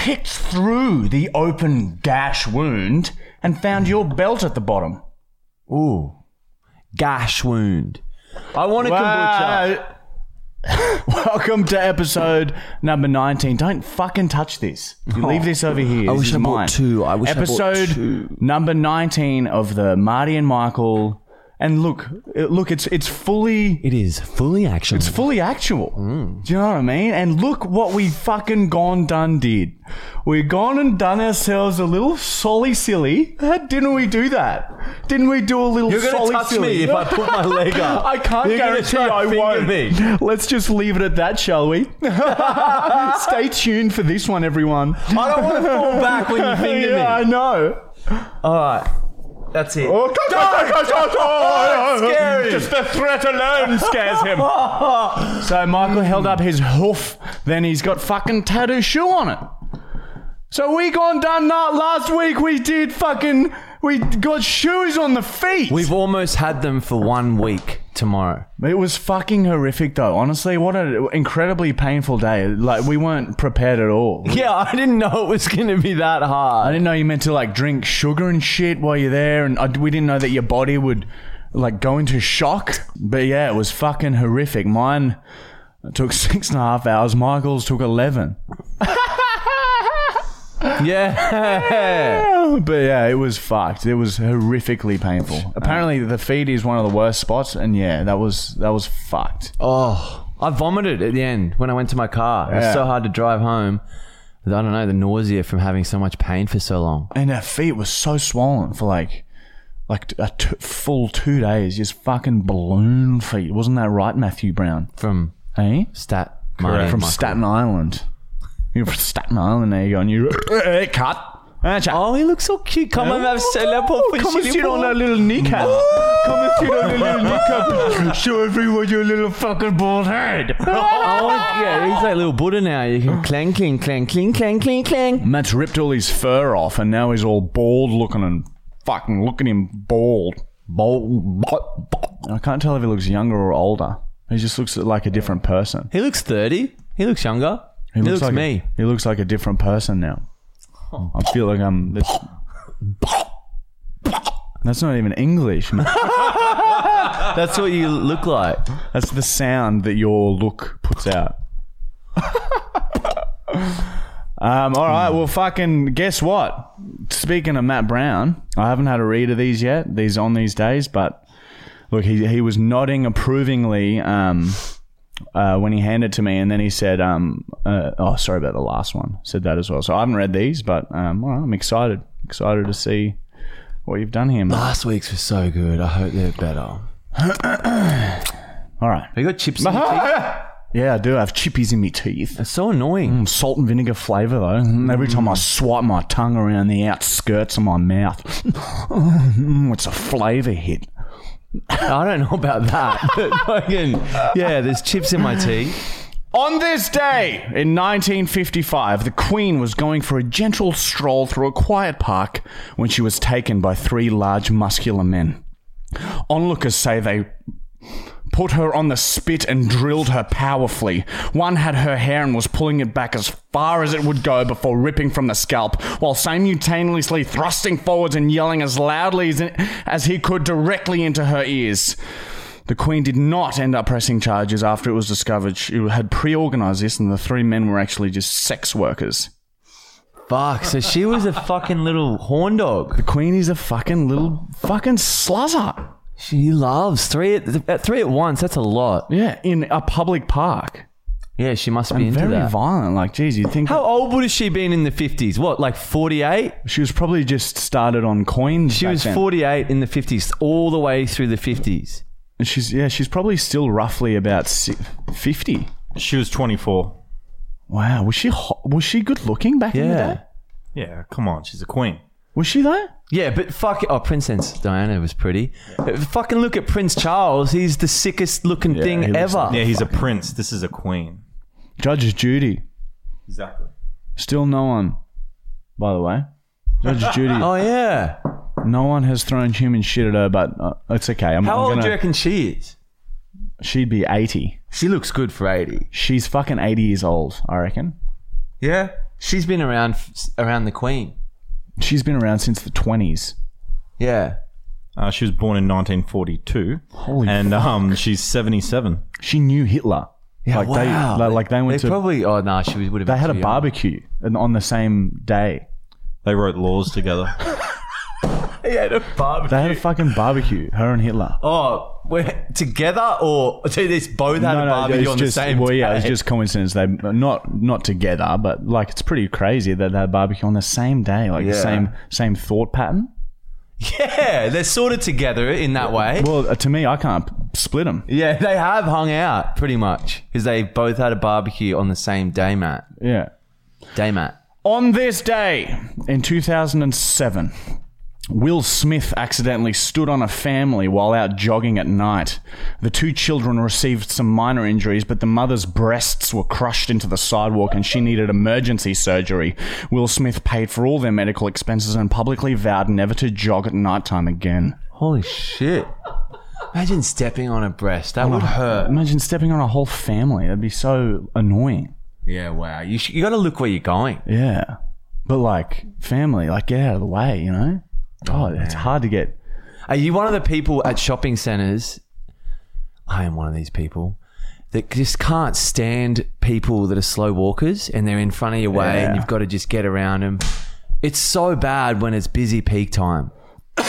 Picked through the open gash wound and found your belt at the bottom. Ooh. Gash wound. I want a kombucha. Welcome to episode number 19. Don't fucking touch this. You leave oh. this over here. I This wish is I bought mine. two. I wish I bought episode two. number 19 of the Marty and Michael. And look, look, it's it's fully It is fully actual. it's fully actual. Mm. Do you know what I mean? And look what we fucking gone done did. We gone and done ourselves a little solly silly. Didn't we do that? Didn't we do a little You're gonna solly touch silly? me if I put my leg up. I can't You're guarantee I won't. me. Let's just leave it at that, shall we? Stay tuned for this one, everyone. I don't want to fall back when you finger yeah, I know. All right. That's it. Oh, scary. Just the threat alone scares him. so Michael held up his hoof, then he's got fucking tattoo shoe on it. So we gone done that last week. We did fucking. We got shoes on the feet. We've almost had them for one week tomorrow. It was fucking horrific, though. Honestly, what an incredibly painful day. Like we weren't prepared at all. Yeah, I didn't know it was going to be that hard. I didn't know you meant to like drink sugar and shit while you're there, and I, we didn't know that your body would like go into shock. But yeah, it was fucking horrific. Mine took six and a half hours. Michael's took eleven. Yeah. But yeah, it was fucked. It was horrifically painful. Apparently, the feet is one of the worst spots, and yeah, that was that was fucked. Oh, I vomited at the end when I went to my car. It was Yeah. so hard to drive home. I don't know, the nausea from having so much pain for so long. And her feet was so swollen for like. Like a t- full two days, just fucking balloon feet. Wasn't that right, Matthew Brown? From Hey, Stat from. Staten Island. You're Island. Eh? There you go. And you eh, eh, cut. Uh. Oh, he looks so cute. Come and have Oh, come and sit on that little kneecap. Come and sit on that little kneecap. Show everyone your little fucking bald head. Oh, yeah, he's like little Buddha now. You can clang, cling, clang, cling, clang, cling, clang. Matt's ripped all his fur off, and now he's all bald looking and fucking look at him bald. Bald. I can't tell if he looks younger or older. He just looks like a different person. He looks 30. He looks younger. He, looks, like me. A, he looks like a different person now. I feel like I'm. That's, that's not even English, man. That's what you look like. That's the sound that your look puts out. um, all right, well, fucking guess what? Speaking of Matt Brown, I haven't had a read of these yet. These on these days, but look, he he was nodding approvingly um, uh, when he handed to me, and then he said, um, uh, "Oh, sorry about the last one." Said that as well. So I haven't read these, but um, right, I'm excited. Excited to see what you've done here, Matt. Last week's was so good. I hope they're better. All right. Have you got chips in your teeth? Yeah, I do have chippies in my teeth. It's so annoying. Salt and vinegar flavour though. Mm, Every time I swipe my tongue around the outskirts of my mouth, mm, it's a flavour hit. I don't know about that. But fucking, yeah, there's chips in my tea. On this day in 1955, the Queen was going for a gentle stroll through a quiet park when she was taken by three large muscular men. Onlookers say they put her on the spit and drilled her powerfully. One had her hair and was pulling it back as far as it would go before ripping from the scalp, while simultaneously thrusting forwards and yelling as loudly as, as he could directly into her ears. The Queen did not end up pressing charges after it was discovered she had pre organized this, and the three men were actually just sex workers. Fuck. So she was a fucking little horn dog. The Queen is a fucking little fucking sluzzer. She loves three at, at three at once. That's a lot. Yeah, in a public park. Yeah, she must be into Very that. violent. Like, geez, you'd think How old would have she been in the fifties? What, like forty eight? she was probably just started on coins. She back was then. forty eight in the fifties, all the way through the fifties. And she's yeah, she's probably still roughly about si- fifty. She was 24. Wow, was she hot? was she good looking back in the Yeah. day? Yeah, come on, she's a queen. Was she though? Yeah, but fuck it Oh, Princess Diana was pretty. Fucking look at Prince Charles. He's the sickest looking he thing looks ever. like- Yeah, he's a prince. This is a queen. Judge Judy. Exactly. Still no one. By the way, Judge Judy. Oh yeah. No one has thrown human shit at her, but uh, it's okay. I'm, How I'm old gonna, do you reckon she is? She'd be 80. She looks good for eighty. She's fucking 80 years old, I reckon. Yeah. She's been around f- around the Queen. She's been around since the 20s. Yeah. Uh, she was born in 1942. Holy And um, she's 77. She knew Hitler. Yeah, like wow. they like, like they went They to probably. Oh no, she would have. they had a barbecue and on the same day. They wrote laws together. He had a barbecue. They had a fucking barbecue, her and Hitler. Oh, we're together or do they both had a barbecue on just the same well, yeah, day? it's just coincidence. They not not together, but like it's pretty crazy that they had a barbecue on the same day, like the Yeah. same same thought pattern. yeah, they're sort of together in that way. Well, uh, to me, I can't split them. Yeah, they have hung out pretty much because they both had a barbecue on the same day, Matt. Yeah. Day, Matt. On this day in 2007, Will Smith accidentally stood on a family while out jogging at night. The two children received some minor injuries, but the mother's breasts were crushed into the sidewalk and she needed emergency surgery. Will Smith paid for all their medical expenses and publicly vowed never to jog at nighttime again. Holy shit! Imagine stepping on a breast. That would hurt. Imagine stepping on a whole family. That'd be so annoying. Yeah, wow. You sh- you got to look where you're going. Yeah. But like, family, like, get out of the way, you know? God, it's hard to get. Are you one of the people at shopping centers? I am one of these people that just can't stand people that are slow walkers and they're in front of your way and Yeah. you've got to just get around them. It's so bad when it's busy peak time.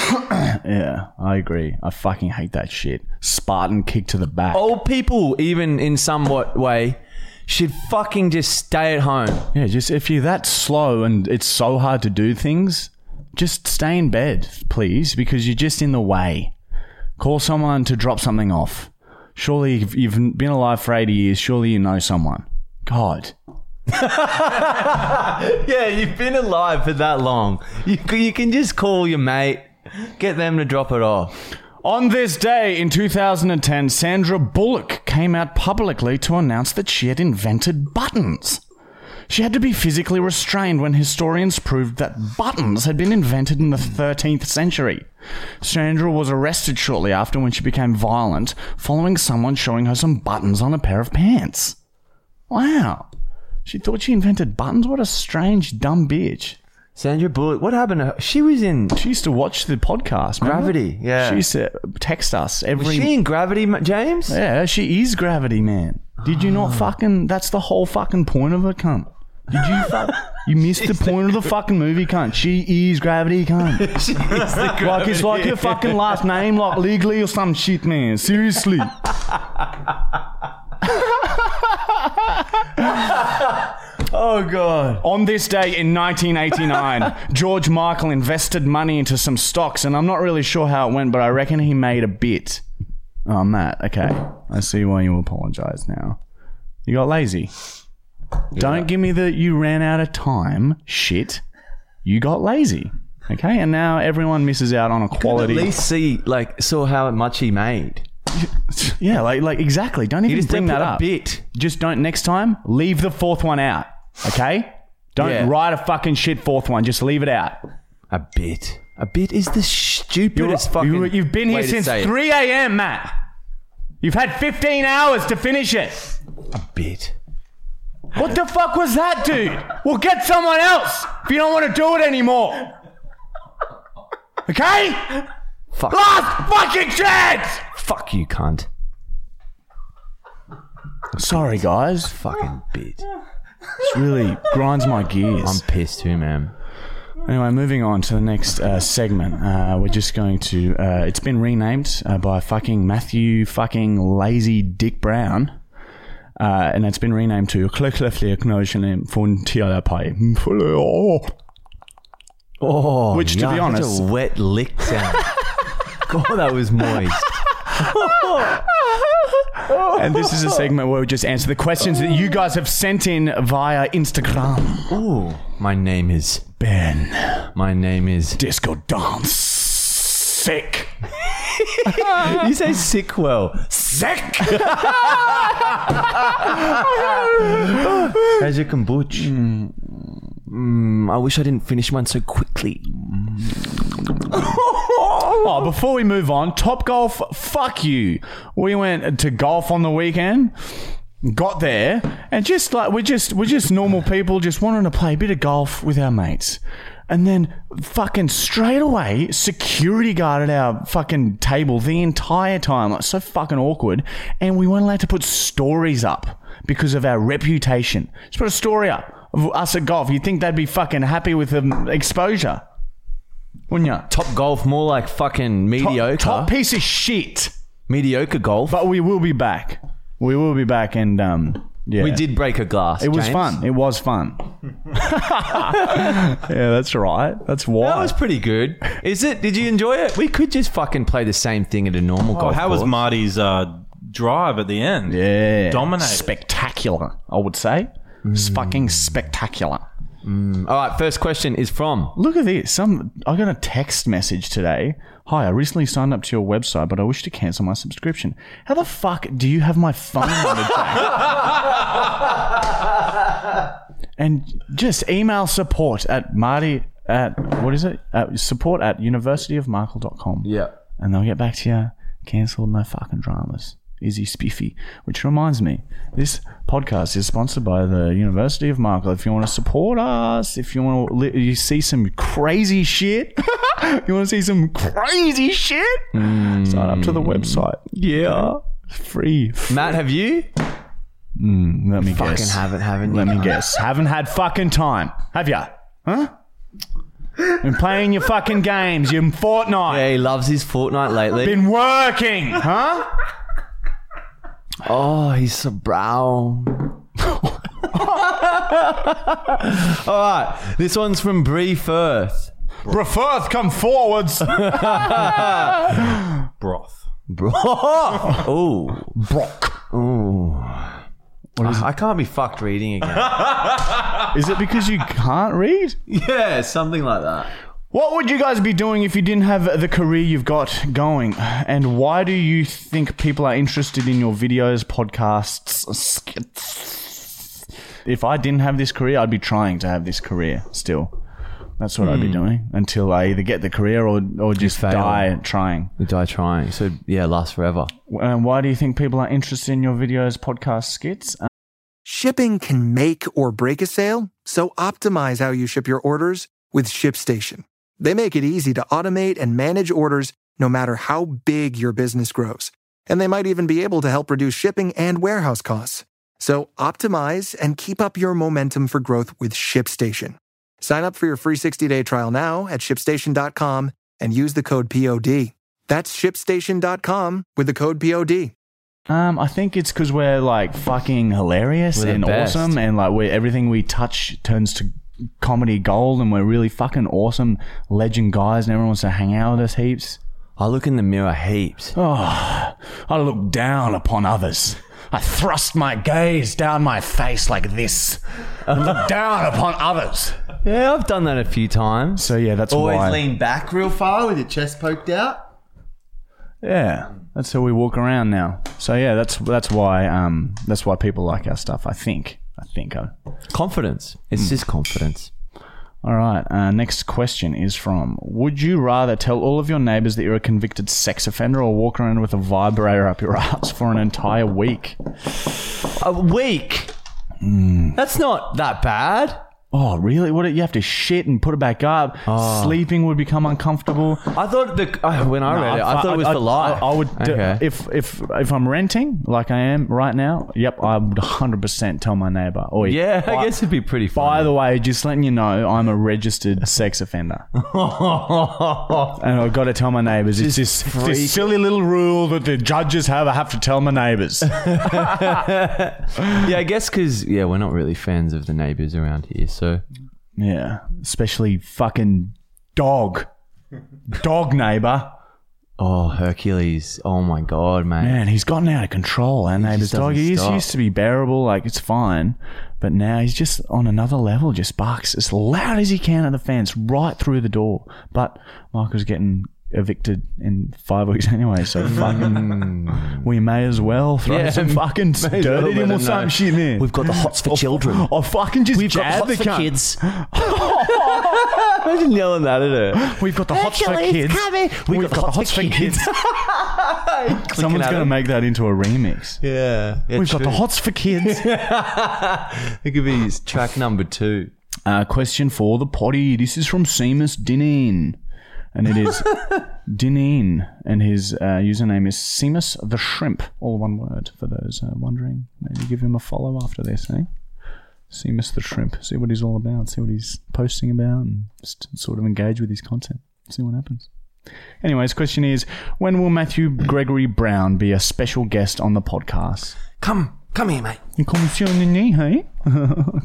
Yeah, I agree. I fucking hate that shit. Spartan kick to the back. Old people, even in somewhat way, should fucking just stay at home. Yeah, just if you're that slow and it's so hard to do things, just stay in bed, please, because you're just in the way. Call someone to drop something off. Surely, if you've been alive for 80 years, surely you know someone. God. Yeah, you've been alive for that long. You, you can just call your mate, get them to drop it off. On this day in 2010, Sandra Bullock came out publicly to announce that she had invented buttons. She had to be physically restrained when historians proved that buttons had been invented in the 13th century. Sandra was arrested shortly after when she became violent, following someone showing her some buttons on a pair of pants. Wow. She thought she invented buttons? What a strange, dumb bitch. Sandra Bullock, what happened to her? She was in. She used to watch the podcast. remember? Gravity, yeah. She used to text us every Was she in Gravity, Ma- James? Yeah, she is gravity, man. Did you Ah. not fucking? That's the whole fucking point of her, cunt. Did you fuck? You missed the point of the fucking movie, cunt. She is gravity, cunt. She is the Like it's like your fucking last name, like legally or some shit, man. Seriously. Oh, God. On this day in 1989, George Michael invested money into some stocks, and I'm not really sure how it went, but I reckon he made a bit. Oh, Matt. Okay, I see why you apologize now. You got lazy. Don't give me the you ran out of time shit. You got lazy. Okay, and now everyone misses out on a quality. At least see, like, saw how much he made. yeah, like like exactly. Don't even just bring that up. bit. Just don't next time. Leave the fourth one out. Okay. Don't Yeah. write a fucking shit fourth one. Just leave it out. A bit. A bit is the stupidest fucking. you, you've been here since 3 a.m., Matt. You've had 15 hours to finish it. A bit. What the fuck was that, dude? Well, get someone else if you don't want to do it anymore. Okay? Fuck. Last fucking chance! Fuck you, cunt. Sorry, guys. Fucking bit. This really grinds my gears. I'm pissed too, man. Anyway, moving on to the next uh, segment. Uh, we're just going to. Uh, it's been renamed uh, by fucking Matthew fucking lazy Dick Brown. Uh, and it's been renamed to Klöcklerfler Knochen von. Oh, Which, to be yuck, that's honest- a wet lick sound. God, that was moist. And this is a segment where we just answer the questions that you guys have sent in via Instagram. Ooh, my name is Ben. My name is. Disco dance. Sick. You say sick well. Sick. How's your kombucha? Mm, I wish I didn't finish mine so quickly. Oh, before we move on, Top Golf, fuck you. We went to golf on the weekend, got there, and just like we're just we're just normal people, just wanting to play a bit of golf with our mates. And then fucking straight away, security guard at our fucking table the entire time. Like so fucking awkward. And we weren't allowed to put stories up because of our reputation. Just put a story up of us at golf. You'd think they'd be fucking happy with the exposure. Wouldn't you? Top golf, more like fucking mediocre. Top piece of shit. mediocre golf. But we will be back. We will be back, and um, yeah, we did break a glass. It was James. fun. It was fun. yeah, that's right. That's why. That was pretty good. Is it? Did you enjoy it? We could just fucking play the same thing at a normal Oh, golf how was. Marty's uh, drive at the end? yeah, Dominated. spectacular. I would say, it's fucking spectacular. All right, first question is from. Look at this. Some I got a text message today. Hi, I recently signed up to your website, but I wish to cancel my subscription. How the fuck do you have my phone number? And just email support at Marty at what is it? At support at universityofmarkle.com. Yeah. And they'll get back to you. Cancelled, no fucking dramas. Easy spiffy. Which reminds me, this podcast is sponsored by the University of Markle. If you want to support us, if you want to li- you see some crazy shit, you want to see some crazy shit, sign up to the hmm. website. Yeah. Free. Matt, have you? Mm, let me Fucking guess. haven't, haven't Let you? me guess. Haven't had fucking time. Have ya? Huh? Been playing your fucking games, your Fortnite. Yeah, he loves his Fortnite lately. Been working, huh? oh, he's so brown. All right, this one's from Bree Firth. Brefirth, come forwards. Broth. Bro. oh, Brock. oh. I can't be fucked reading again. Is it because you can't read? yeah, something like that. What would you guys be doing if you didn't have the career you've got going? And why do you think people are interested in your videos, podcasts, skits? If I didn't have this career, I'd be trying to have this career still. That's what I'd be doing until I either get the career or, or just fail. die trying. We die trying. So yeah, last forever. And why do you think people are interested in your videos, podcasts, skits? Uh, Shipping can make or break a sale, so optimize how you ship your orders with ShipStation. They make it easy to automate and manage orders no matter how big your business grows. And they might even be able to help reduce shipping and warehouse costs. So optimize and keep up your momentum for growth with ShipStation. Sign up for your free 60-day trial now at shipstation.com and use the code POD. That's shipstation.com with the code POD. Um, I think it's because we're like fucking hilarious and best. awesome, and like we everything we touch turns to comedy gold, and we're really fucking awesome, legend guys, and everyone wants to hang out with us heaps. I look in the mirror heaps. Oh, I look down upon others. I thrust my gaze down my face like this, and look down upon others. Yeah, I've done that a few times. So yeah, that's Always why. lean back real far with your chest poked out. Yeah, that's how we walk around now. So yeah, that's that's why um that's why people like our stuff. I think. I think. Uh, Confidence. It's just confidence. All right. Uh, next question is from Would you rather tell all of your neighbors that you're a convicted sex offender or walk around with a vibrator up your ass for an entire week? A week. That's not that bad. Oh, really? What? You have to shit and put it back up. Sleeping would become uncomfortable. I thought the uh, when I read it, I thought it was I, for life. I, I would Okay. if if if I'm renting like I am right now. Yep, I would 100 percent tell my neighbor. Or yeah, I guess it'd be pretty fun. By the way, just letting you know, I'm a registered sex offender. and I've got to tell my neighbours. It's this, this silly little rule that the judges have. I have to tell my neighbours. yeah, I guess because yeah, we're not really fans of the neighbors around here. So yeah, especially fucking dog, dog neighbour. oh, Hercules. Oh my god, man. Man, he's gotten out of control. Our neighbour's just doesn't dog. He used, stop. used to be bearable. Like it's fine, But now he's just on another level, just barks as loud as he can at the fence, right through the door. But Michael's getting evicted in five weeks anyway, so fucking we may as well throw Yeah, some fucking dirt well at him or some know. shit, man. We've got the hots for children. Or fucking just We've got jab the the hots for cunt. kids. Imagine yelling that at her. We've got the hots for kids. We've, got, the hots for kids. Someone's going to make that into a remix. Yeah, yeah We've got the hots for kids. It could be track number two. Uh, question for the potty. This is from Seamus Dineen. And it is Dineen. And his uh, username is Seamus the Shrimp. All one word for those uh, wondering. Maybe give him a follow after this, eh? Seamus the Shrimp. See what he's all about. See what he's posting about. And just sort of engage with his content. See what happens. Anyways, question is when will Matthew Gregory Brown be a special guest on the podcast? Come, come here, mate. You come see on the knee, hey?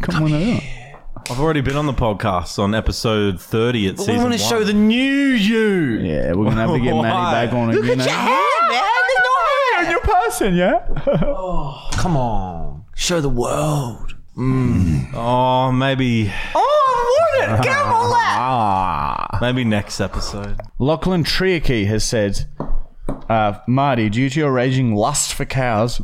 come on out. I've already been on the podcast on episode 30 at We season We want one. to show the new you. Yeah, we're gonna have to get Matty Why? back on again. Look at your hair, man. There's no hair. Your person, yeah. oh, Come on, show the world. Oh, maybe Oh, I want it. Get him all that. ah. maybe next episode. Lachlan Triaky has said, uh, Marty, due to your raging lust for cows,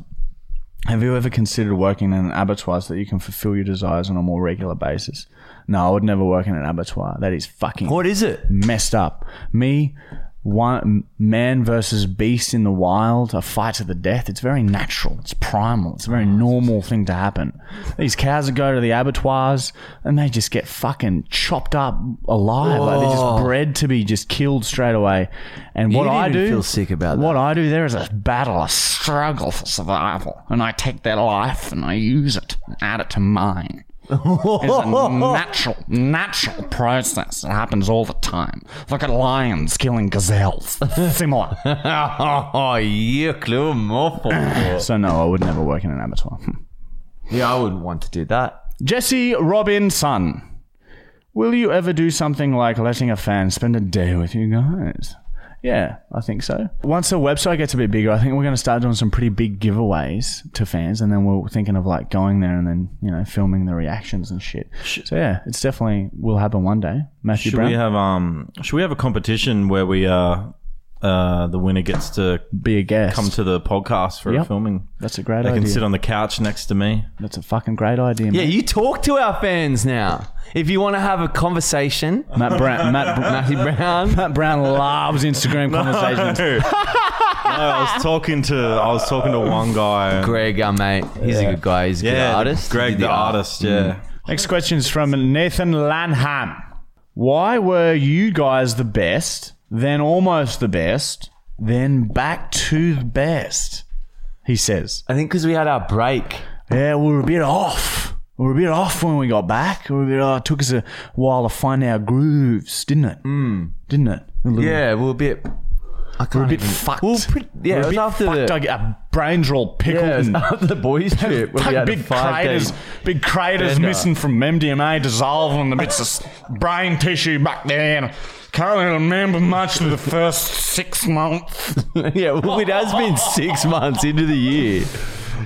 have you ever considered working in an abattoir so that you can fulfill your desires on a more regular basis? No, I would never work in an abattoir. That is fucking What is it? messed up. Me, one man versus beast in the wild, a fight to the death. It's very natural. It's primal. It's a very normal thing to happen. These cows that go to the abattoirs and they just get fucking chopped up alive. Like they're just bred to be just killed straight away. And what I do, feel sick about that. what I do there is a battle, a struggle for survival, and I take their life and I use it, and add it to mine. It's a natural, natural process. It happens all the time. Look at lions killing gazelles. Similar. oh, yuck, little muffle. so no, I would never work in an abattoir. Hmm. yeah, I wouldn't want to do that. Jesse Robinson. Will you ever do something like letting a fan spend a day with you guys? Yeah, I think so. Once the website gets a bit bigger, I think we're going to start doing some pretty big giveaways to fans, and then we're thinking of like going there and then you know filming the reactions and shit. So yeah, it's definitely will happen one day. Matthew Should Brown, we have um? Should we have a competition where we uh, uh, the winner gets to be a guest. come to the podcast for Yep. a filming? That's a great idea. They idea. can sit on the couch next to me. That's a fucking great idea. Yeah, mate. you talk to our fans now. If you want to have a conversation, Matt Brown. Matt, Matthew Brown. Matt Brown loves Instagram conversations. no, I was talking to I was talking to one guy. Greg, our mate, he's a good guy. He's a good yeah, artist. He Greg, did the art. artist. Yeah. Next question is from Nathan Lanham. Why were you guys the best, then almost the best, then back to the best? He says. I think because we had our break. Yeah, we were a bit off. We were a bit off when we got back. We were a bit, oh, it took us a while to find our grooves, didn't it? Mm. Didn't it? A little- Yeah, we were a bit. I can't We're a bit even- fucked. We were pretty, yeah, We're it a was after fucked. the. Like, Our brains are all pickled. Yeah, and after the boys trip. where we had big craters, big craters missing from MDMA dissolving the bits of brain tissue back there. And can't really remember much of the first six months. yeah, well, it has been six months into the year.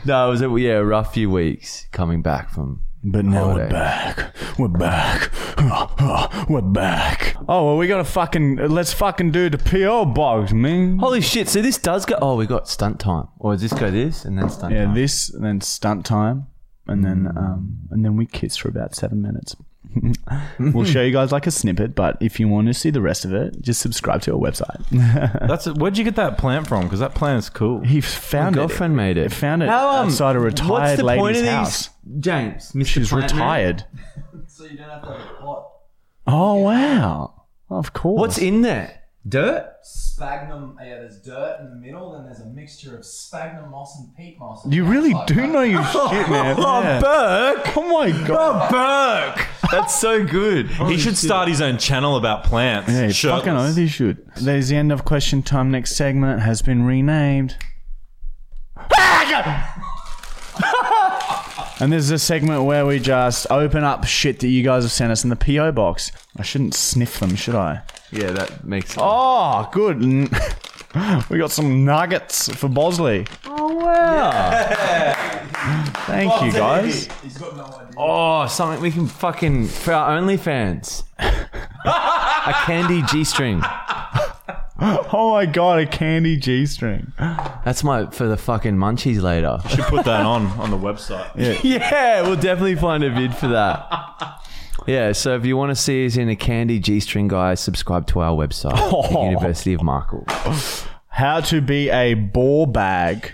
No, it was a yeah, a rough few weeks coming back from. But now we're back. We're back. We're back. Oh well, we gotta fucking let's fucking do the PO box, man. Holy shit! So this does go. Oh, we got stunt time. Or does this go this and then stunt Yeah, time? this and then stunt time, and then um, and then we kiss for about seven minutes. we'll show you guys like a snippet, but if you want to see the rest of it, just subscribe to our website. That's where'd you get that plant from? Because that plant is cool. he found My it. girlfriend made it. Found it How, um, outside a What's retired the lady's point of house. these, James? Mr. She's Plant Man? retired. So you don't have to have a pot. Oh wow! Of course. What's in there? Dirt. Sphagnum, uh, yeah, there's dirt in the middle, then there's a mixture of sphagnum moss and peat moss. You really do know your shit, man. Oh, Burke! Oh my oh, god! Burke! That's so good. He should start his own channel about plants. Yeah, you Shirtless. fucking oath you should. There's the end of question time. Next segment has been renamed. Ah, and this is a segment where we just open up shit that you guys have sent us in the PO box. I shouldn't sniff them, should I? Yeah, that makes sense. Oh, good. We got some nuggets for Bosley. Oh, wow. Thank you, guys. He's got no idea. Oh, something we can fucking for our OnlyFans. a candy G string. Oh my god, a candy G string. That's my for the fucking munchies later. Should put that on on the website. yeah, yeah, we'll definitely find a vid for that. Yeah, so if you want to see us in a candy G string, guys, subscribe to our website, the University of Markle. How to be a ball bag.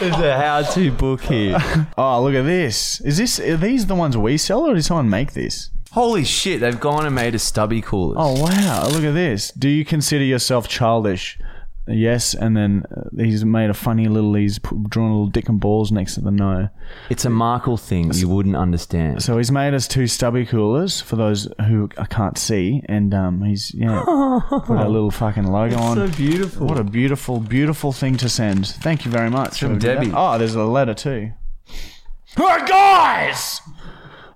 There's a how-to book here. Oh, look at this. Is this are these the ones we sell or did someone make this? Holy shit, they've gone and made a stubby coolers. Oh wow, look at this. Do you consider yourself childish? Yes, and then uh, he's made a funny little. He's p- drawn a little dick and balls next to the no. It's a Markle thing you wouldn't understand. So he's made us two stubby coolers for those who I can't see, and um, he's yeah put a little fucking logo on. so beautiful. What a beautiful, beautiful thing to send. Thank you very much. from Debbie. Oh, there's a letter too. Hi guys!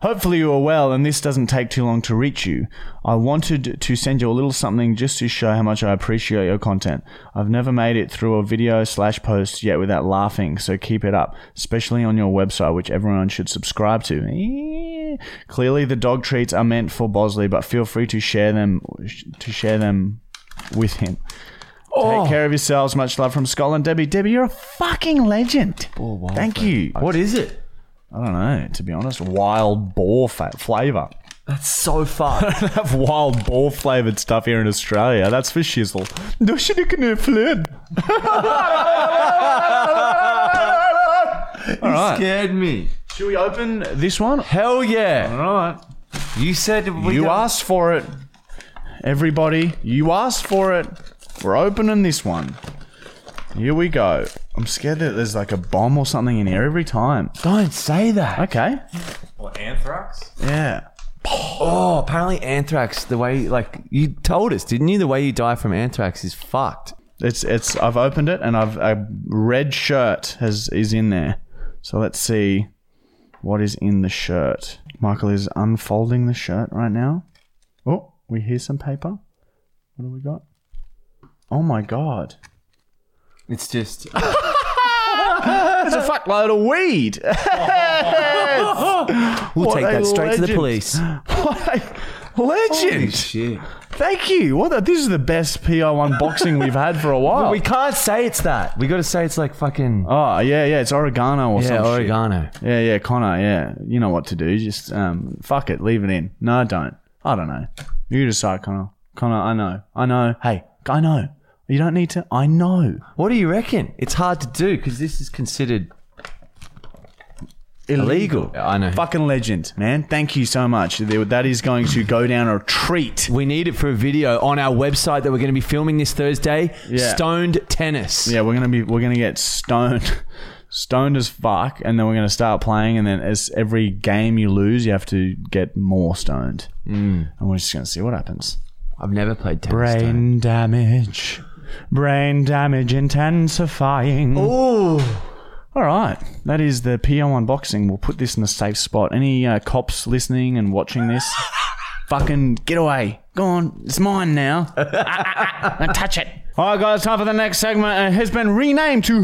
Hopefully you are well and this doesn't take too long to reach you. I wanted to send you a little something just to show how much I appreciate your content. I've never made it through a video slash post yet without laughing, so keep it up, especially on your website, which everyone should subscribe to. Eh. Clearly the dog treats are meant for Bosley, but feel free to share them to share them with him. Take care of yourselves. Much love from Scotland. Debbie, Debbie, you're a fucking legend. Thank you. What is it? I don't know, to be honest. Wild boar fa- flavour. That's so fun. have wild boar flavoured stuff here in Australia. That's for shizzle. Du should you. All right. Scared me. Should we open this one? Hell yeah. All right. You said we You got- asked for it. Everybody, you asked for it. We're opening this one. Here we go. I'm scared that there's like a bomb or something in here every time. Don't say that. Okay. What anthrax? Yeah. Oh, apparently anthrax, the way, like, you told us, didn't you? The way you die from anthrax is fucked. It's it's. I've opened it and I've a red shirt has is in there. So let's see what is in the shirt. Michael is unfolding the shirt right now. Oh, we hear some paper. What do we got? Oh my god! It's just. There's a fuckload of weed. We'll What take a that straight to the legend. police. what a legend! shit. Thank you. What? The, this is the best PO unboxing we've had for a while. We can't say it's that. We got to say it's like fucking. oh yeah, yeah. It's oregano or something. yeah, some shit. oregano. Yeah, yeah, Connor. Yeah, you know what to do. Just um, fuck it, leave it in. No, don't. I don't know. You decide, Connor. Connor, I know. I know. Hey, I know. You don't need to. I know. What do you reckon? It's hard to do because this is considered illegal. I know. Fucking legend, man. Thank you so much. There- That is going to go down a treat. We need it for a video on our website that we're going to be filming this Thursday. Yeah. Stoned tennis. Yeah, we're gonna be. We're gonna get stoned, stoned as fuck, and then we're gonna start playing. And then as every game you lose, you have to get more stoned. Mm. And we're just gonna see what happens. I've never played tennis. Brain damage. Brain damage intensifying. Oh, All right. That is the PO unboxing. We'll put this in a safe spot. Any uh, cops listening and watching this, fucking get away. Go on. It's mine now. Don't touch it. All right, guys. Time for the next segment. It has been renamed to.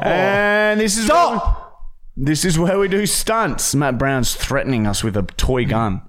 And this is. Stop! This is where we do stunts. Matt Brown's threatening us with a toy gun.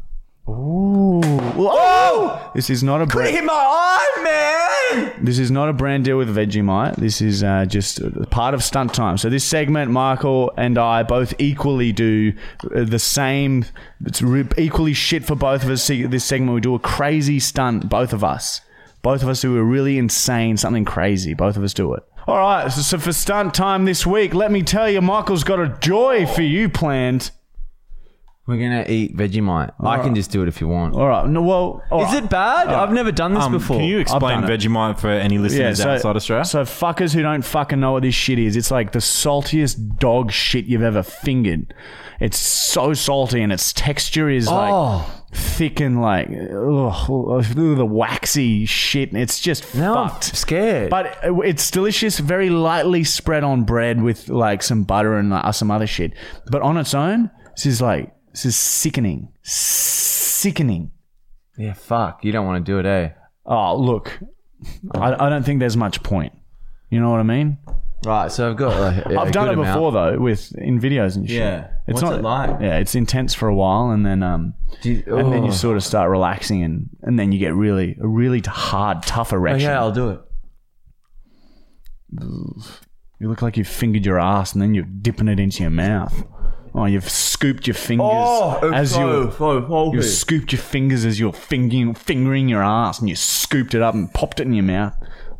Ooh. Whoa! This is not a brand. hit my eye, man! This is not a brand deal with Vegemite. This is uh, just part of stunt time. So this segment, Michael and I both equally do uh, the same. It's re- equally shit for both of us. See, This segment, we do a crazy stunt. Both of us, both of us do a really insane something crazy. Both of us do it. All right. So, so for stunt time this week, let me tell you, Michael's got a joy for you planned. We're gonna eat Vegemite. I can just do it if you want. All right. No, well, all Is right. it bad? I've never done this Um, before. Can you explain done it. Vegemite for any listeners outside Australia? So fuckers who don't fucking know what this shit is, it's like the saltiest dog shit you've ever fingered. It's so salty and its texture is like Oh. thick and like ugh, the waxy shit. It's just now I'm scared. But it's delicious, very lightly spread on bread with like some butter and uh, some other shit. But on its own, this is like this is sickening, sickening. yeah, fuck. You don't want to do it, eh? Oh, look, I, I don't think there's much point. You know what I mean? Right, so I've got. Like, a I've done good it before amount. though, with in videos and shit. Yeah. it's What's not it like? Yeah, it's intense for a while, and then um, Do you- and then you oh. sort of start relaxing, and and then you get really a really hard, tough erection. yeah, I'll do it. You look like you've fingered your ass, and then you're dipping it into your mouth. Oh, you've scooped your fingers Oh, as you so you scooped your fingers as you're fingering fingering your ass, and you scooped it up and popped it in your mouth.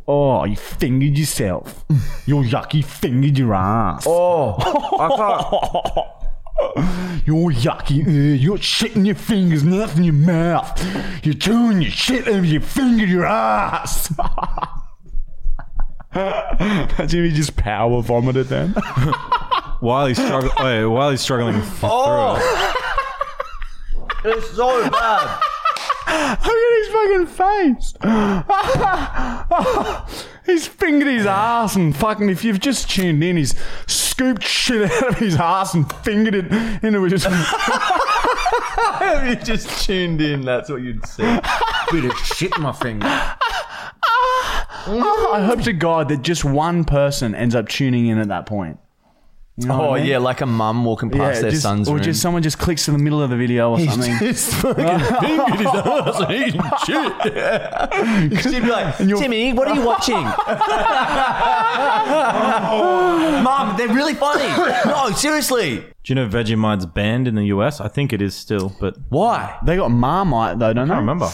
Oh, you fingered yourself. You're yucky fingered your ass. Oh, I can't. You're yucky. Uh, you're shitting your fingers, nothing in your mouth. You're chewing your shit and your fingered your ass. Imagine he just power vomited then. While he's struggling, wait, while he's struggling through oh. it. It's so bad. Look at his fucking face. he's fingered his ass and fucking, if you've just tuned in, he's scooped shit out of his ass and fingered it into his. Have you just tuned in? That's what you'd see. Bit of shit in my finger. I hope to God that just one person ends up tuning in at that point. You know Oh I mean? yeah, like a mum walking past their just, son's or room. just someone just clicks to the middle of the video or something. Just fucking fingered his ass and eating shit. She'd be like, Timmy, what are you watching? oh. Mum, they're really funny. No, seriously. Do you know Vegemite's banned in the US? I think it is still, but Why? They got Marmite though, don't they? I don't remember.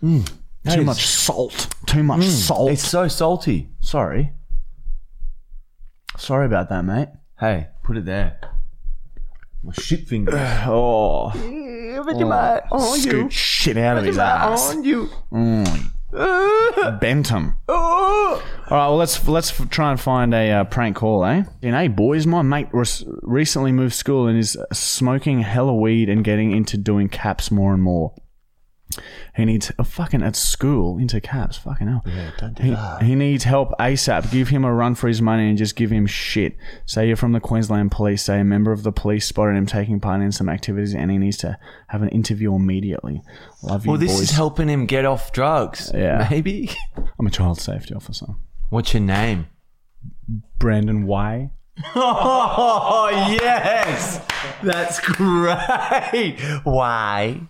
Too That is- much salt. Too much mm. salt. It's so salty. Sorry. Sorry about that, mate. Hey, put it there. My shit finger. Oh, oh, scoot shit out of his ass. you. Bent him. All right, well let's let's try and find a uh, prank call, eh? You know, hey boys, my mate res- recently moved school and is smoking hella weed and getting into doing caps more and more. He needs oh, fucking at school into caps. Fucking hell. Yeah, don't do he, that. He needs help ASAP. Give him a run for his money and just give him shit. Say you're from the Queensland Police. Say a member of the police spotted him taking part in some activities and he needs to have an interview immediately. Love you, Well, this boys. is helping him get off drugs. Yeah. Maybe. I'm a child safety officer. What's your name? Brandon Y. Oh, yes. That's great. Why?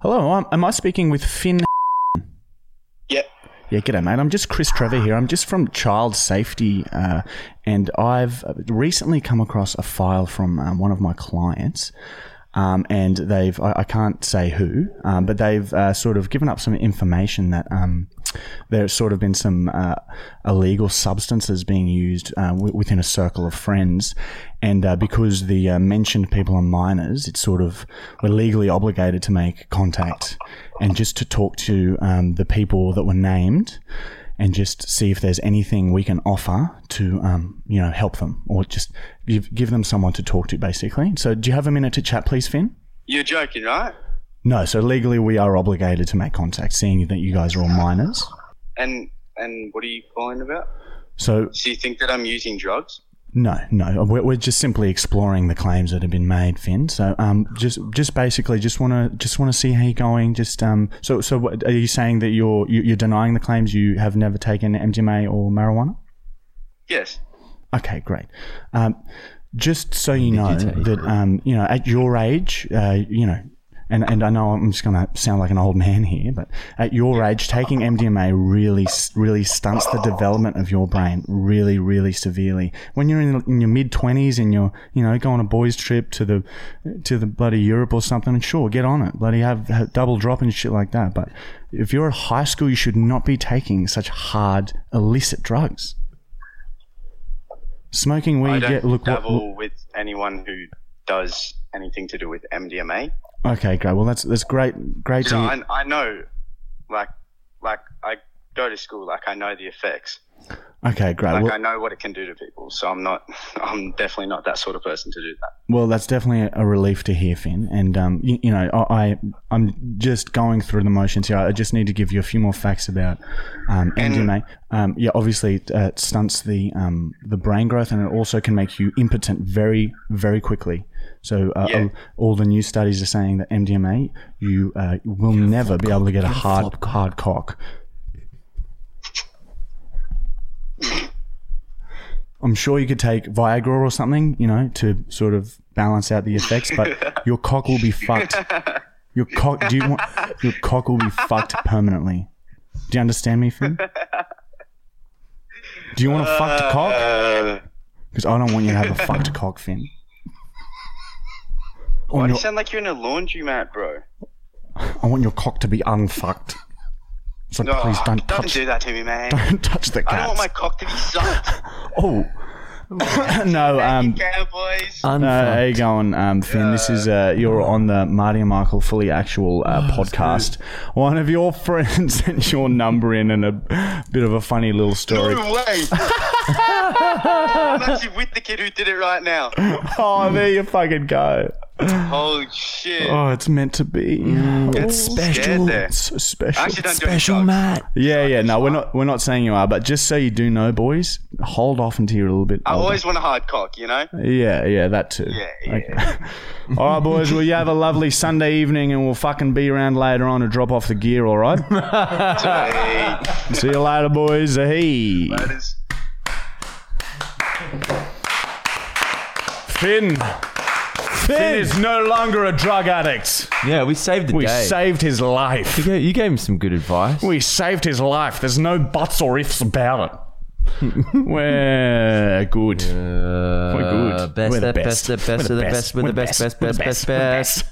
Hello, am- I speaking with Finn? Yep. Yeah, g'day, mate. I'm just Chris Trevor here. I'm just from Child Safety, uh, and I've recently come across a file from um, one of my clients. Um, and they've, I, I can't say who, um, but they've uh, sort of given up some information that um, there's sort of been some uh, illegal substances being used uh, w- within a circle of friends. And uh, because the uh, mentioned people are minors, it's sort of, we're legally obligated to make contact and just to talk to um, the people that were named and just see if there's anything we can offer to, um, you know, help them or just give, give them someone to talk to, basically. So, do you have a minute to chat, please, Finn? You're joking, right? No. So legally, we are obligated to make contact, seeing that you guys are all minors. And and what are you calling about? So So you think that I'm using drugs? No, no, we're, we're just simply exploring the claims that have been made, Finn. So um, just just basically, just want to just want to see how you're going. Just um, so so, what, are you saying that you're you- you're denying the claims? You have never taken MDMA or marijuana? Yes. Okay, great. Um, just so you know take that um, you know at your age, uh, you know, and and I know I'm just going to sound like an old man here, but at your age, taking MDMA really really stunts the development of your brain really really severely. When you're in, in your mid twenties and you're you know go on a boys trip to the to the bloody Europe or something, sure, get on it, bloody have, have double drop and shit like that. But if you're at high school, you should not be taking such hard illicit drugs. Smoking I weed, don't yeah, look, what- dabble with anyone who does anything to do with MDMA. Okay, great. Well, that's that's great, great hear. I, I know, like, like I go to school, like I know the effects, Okay, great. like Well, I know what it can do to people. So I'm not, I'm definitely not that sort of person to do that. well, that's definitely a, relief to hear, Finn. And um, you, you know, I, I I'm just going through the motions here. I just need to give you a few more facts about um, MDMA. Um, yeah, obviously, it, uh, it stunts the um, the brain growth, and it also can make you impotent very very quickly. So uh, Yeah. all the new studies are saying that MDMA, you uh, will never be able to get a hard hard cock. I'm sure you could take Viagra or something, you know, to sort of balance out the effects, but your cock will be fucked. Your cock, do you want your cock will be fucked permanently? Do you understand me, Finn? Do you want a fucked cock? Uh, Because I don't want you to have a fucked cock, Finn. I why want, do you sound like you're in a laundromat, bro? I want your cock to be unfucked. So No, please don't don't touch, do that to me, man. don't touch the cat. I don't want my cock to be sucked. oh, no, um, Cowboys. No, how you going, um, Finn? This is uh, you're on the Marty and Michael Fully Actual uh, podcast. One of your friends sent your number in and a bit of a funny little story. No way. I'm actually with the kid who did it right now. Oh, there you fucking go. Holy shit. Oh, it's meant to be. Mm. It's special. It's so special. I actually don't Special drugs. Matt. yeah, yeah. No, we're not. We're not saying you are, but just so you do know, boys, hold off until you're a little bit. I older. always want a hard cock, you know? Yeah, yeah, that too. Yeah, yeah. Okay. all right, boys. Well, you have a lovely Sunday evening, and we'll fucking be around later on to drop off the gear. All right. See you later, boys. Hey. that is- Finn. Finn is no longer a drug addict. Yeah, we saved the day. We day. saved his life. you, gave, you gave him some good advice. We saved his life. There's no buts or ifs about it. We're good. We're good. Uh, best, We're the best, the best, We're of the best, we're the best, best, best, best, best.